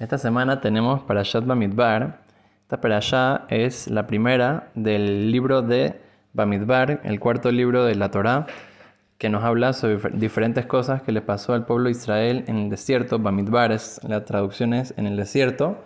Esta semana tenemos Parashat Bamidbar. Esta parashá es la primera del libro de Bamidbar, el cuarto libro de la Torá, que nos habla sobre diferentes cosas que le pasó al pueblo de Israel en el desierto. Bamidbar es la traducción es en el desierto.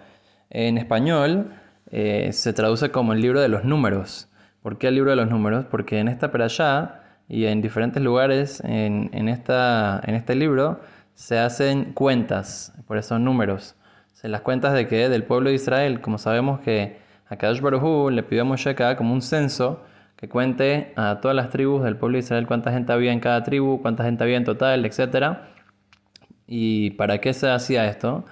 En español eh, se traduce como el libro de los números. ¿Por qué el libro de los números? Porque en esta parashá y en diferentes lugares en, en, esta, en este libro se hacen cuentas, por esos números se las cuentas de que del pueblo de Israel, como sabemos que a Kadosh Baruj le pidió a Moshe como un censo que cuente a todas las tribus del pueblo de Israel cuánta gente había en cada tribu, cuánta gente había en total, etc. ¿Y para qué se hacía esto?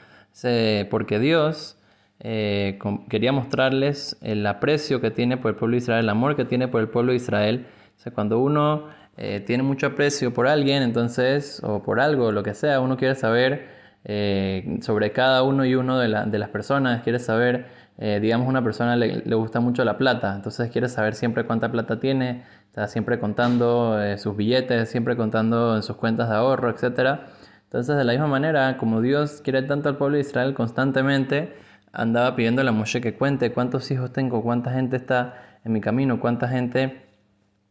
porque Dios eh, quería mostrarles el aprecio que tiene por el pueblo de Israel, el amor que tiene por el pueblo de Israel. cuando uno eh, tiene mucho aprecio por alguien, entonces, o por algo, lo que sea, uno quiere saber eh, sobre cada uno y uno de, las personas, quiere saber, eh, digamos, una persona le, gusta mucho la plata, entonces quiere saber siempre cuánta plata tiene, está siempre contando eh, sus billetes, siempre contando en sus cuentas de ahorro, etc. Entonces, de la misma manera, como Dios quiere tanto al pueblo de Israel constantemente, andaba pidiendo a Moshe que cuente cuántos hijos tengo, cuánta gente está en mi camino, cuánta gente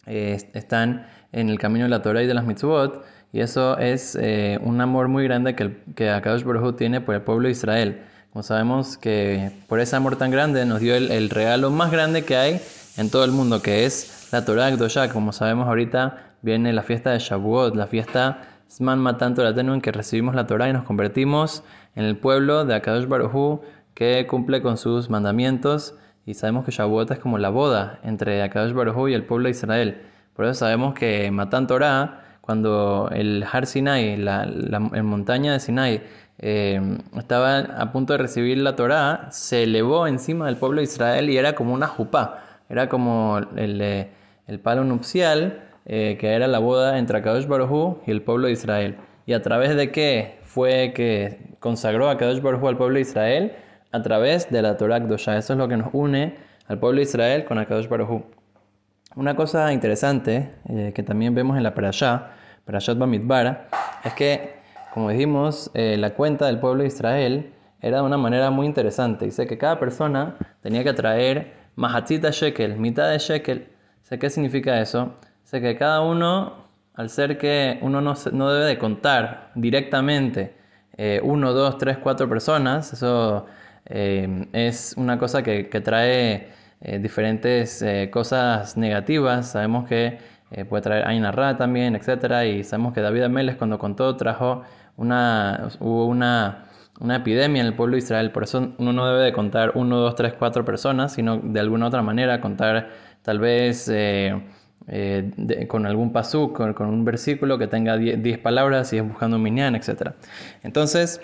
están en el camino de la Torah y de las mitzvot. Y eso es eh, un amor muy grande que, que Akadosh Baruj tiene por el pueblo de Israel. Como sabemos que por ese amor tan grande nos dio el, regalo más grande que hay en todo el mundo, que es la Torah Akdosha. Como sabemos ahorita viene la fiesta de Shavuot, la fiesta Zman Matan Toratenu, en que recibimos la Torah y nos convertimos en el pueblo de Akadosh Baruj que cumple con sus mandamientos. Y sabemos que Shavuot es como la boda entre Akadosh Baruj y el pueblo de Israel. Por eso sabemos que Matan Torah cuando el Har Sinai, la, montaña de Sinai, eh, estaba a punto de recibir la Torá, se elevó encima del pueblo de Israel y era como una jupá, era como el, eh, el palo nupcial, eh, que era la boda entre Akadosh Baruj y el pueblo de Israel. ¿Y a través de qué fue que consagró a Akadosh Baruj al pueblo de Israel? A través de la Torah Kdosha. Eso es lo que nos une al pueblo de Israel con Akadosh Baruj una cosa interesante eh, que también vemos en la Parashá, Parashat Bamidbar, es que, como dijimos, eh, la cuenta del pueblo de Israel era de una manera muy interesante. Dice que cada persona tenía que traer mahatzita shekel, mitad de shekel. Sé qué significa eso. Sé que cada uno, al ser que uno no, no debe de contar directamente eh, uno, dos, tres, cuatro personas, eso es una cosa que, que trae eh, diferentes eh, cosas negativas. Sabemos que eh, puede traer Ain Ra también, etc. Y sabemos que David Ameles cuando contó trajo una, hubo una, una, epidemia en el pueblo de Israel. Por eso uno no debe de contar uno, dos, tres, cuatro personas, sino de alguna otra manera contar tal vez... con algún pasú, con, con, un versículo que tenga 10 palabras y es buscando un minyan, etc. Entonces,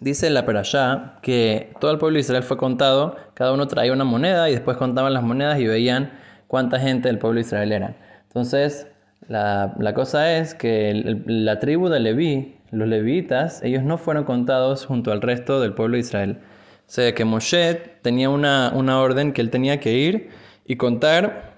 Dice la Perashá que todo el pueblo de Israel fue contado, cada uno traía una moneda y después contaban las monedas y veían cuánta gente del pueblo de Israel eran. Entonces, la, cosa es que la tribu de Leví, los levitas, ellos no fueron contados junto al resto del pueblo de Israel. O sea que Moshe tenía una, orden que él tenía que ir y contar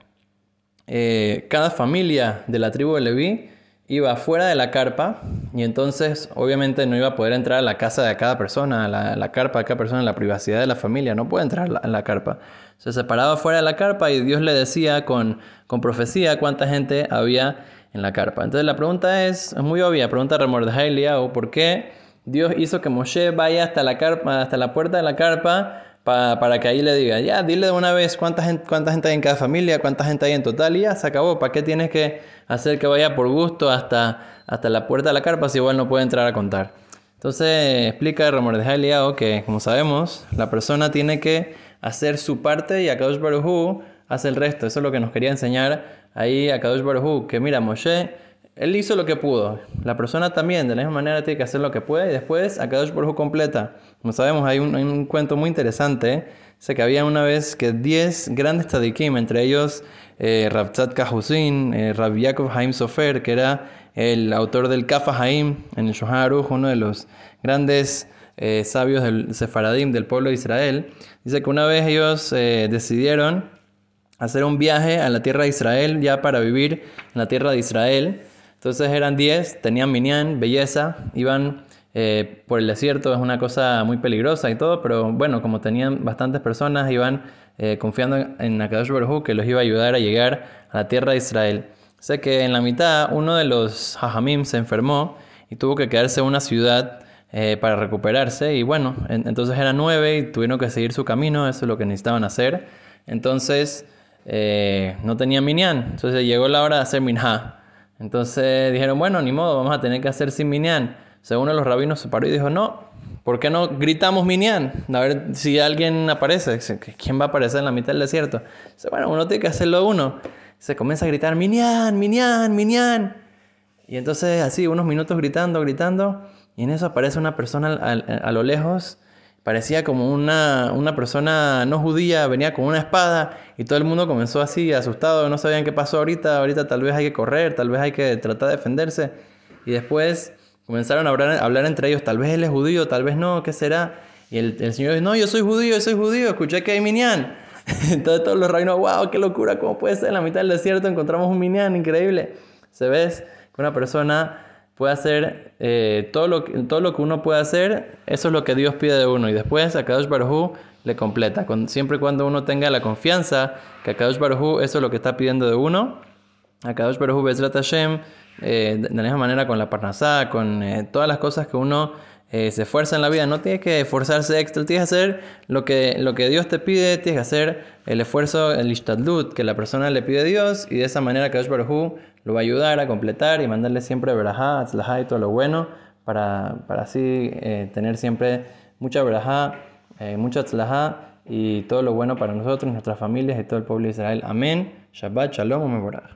eh, cada familia de la tribu de Leví iba fuera de la carpa y entonces obviamente no iba a poder entrar a la casa de cada persona, a la, carpa de cada persona, en la privacidad de la familia, no puede entrar a la, carpa. Se separaba fuera de la carpa y Dios le decía con, con profecía cuánta gente había en la carpa. Entonces la pregunta es, es muy obvia, pregunta Remordejai o ¿por qué Dios hizo que Moshe vaya hasta la, carpa, hasta la puerta de la carpa para que ahí le diga, ya, dile de una vez cuánta gente, cuánta gente hay en cada familia, cuánta gente hay en total y ya se acabó. ¿Para qué tienes que hacer que vaya por gusto hasta, hasta la puerta de la carpa si igual no puede entrar a contar? Entonces explica Ramón de Eliao que, como sabemos, la persona tiene que hacer su parte y Akadosh Baruj hace el resto. Eso es lo que nos quería enseñar ahí Akadosh Baruj que mira, Moshe él hizo lo que pudo. La persona también, de la misma manera, tiene que hacer lo que puede y después Akadosh Baruj completa. Como sabemos, hay un, un cuento muy interesante. Sé que había una vez que 10 grandes tzadikim, entre ellos eh, Rav Tzad Kahusin, eh, Rav Yaakov Haim Sofer, que era el autor del Kafa Haim en el Shohan uno de los grandes eh, sabios del Sefaradim del pueblo de Israel. Dice que una vez ellos eh, decidieron hacer un viaje a la tierra de Israel ya para vivir en la tierra de Israel. Entonces eran 10, tenían minyan, belleza, iban eh, por el desierto es una cosa muy peligrosa y todo, pero bueno, como tenían bastantes personas, iban eh, confiando en Akadosh Baruj que los iba a ayudar a llegar a la tierra de Israel. Sé que en la mitad uno de los hajamim se enfermó y tuvo que quedarse en una ciudad eh, para recuperarse y bueno, entonces eran nueve y tuvieron que seguir su camino, eso es lo que necesitaban hacer. Entonces no tenían minyan, entonces llegó la hora de hacer minha. Entonces dijeron, bueno, ni modo, vamos a tener que hacer sin minyan. Según los rabinos se paró y dijo, no, ¿por qué no gritamos Minyan? A ver si alguien aparece. ¿Quién va a aparecer en la mitad del desierto? Dice, bueno, uno tiene que hacerlo uno. Se comienza a gritar, Minyan, Minyan, Minyan. Y entonces así, unos minutos gritando, gritando. Y en eso aparece una persona a, lo lejos. Parecía como una, una, persona no judía, venía con una espada y todo el mundo comenzó así, asustado, no sabían qué pasó ahorita, ahorita tal vez hay que correr, tal vez hay que tratar de defenderse. Y después Comenzaron a hablar, entre ellos, tal vez él es judío, tal vez no, ¿qué será? Y el, Señor dice, no, yo soy judío, yo soy judío, escuché que hay minyan. Entonces todos los reinos, wow, qué locura, ¿cómo puede ser? En la mitad del desierto encontramos un minyan, increíble. Se ve que una persona puede hacer eh, todo, lo, todo lo que uno puede hacer, eso es lo que Dios pide de uno. Y después a Kadosh Baruj le completa. siempre cuando uno tenga la confianza que a Kadosh Baruj eso es lo que está pidiendo de uno, a Kadosh Baruj Bezrat Hashem eh, de la misma manera con la parnasá, con eh, todas las cosas que uno eh, se esfuerza en la vida. No tienes que esforzarse extra, tienes que hacer lo que, lo que Dios te pide, tienes que hacer el esfuerzo, el ishtadlut que la persona le pide a Dios y de esa manera Kadosh Baruj lo va a ayudar a completar y mandarle siempre verajá, atzlajá y todo lo bueno para, para así tener siempre mucha verajá, mucha atzlajá y todo lo bueno para nosotros, nuestras familias y todo el pueblo de Israel. Amén. Shabbat, Shalom, Mevorach.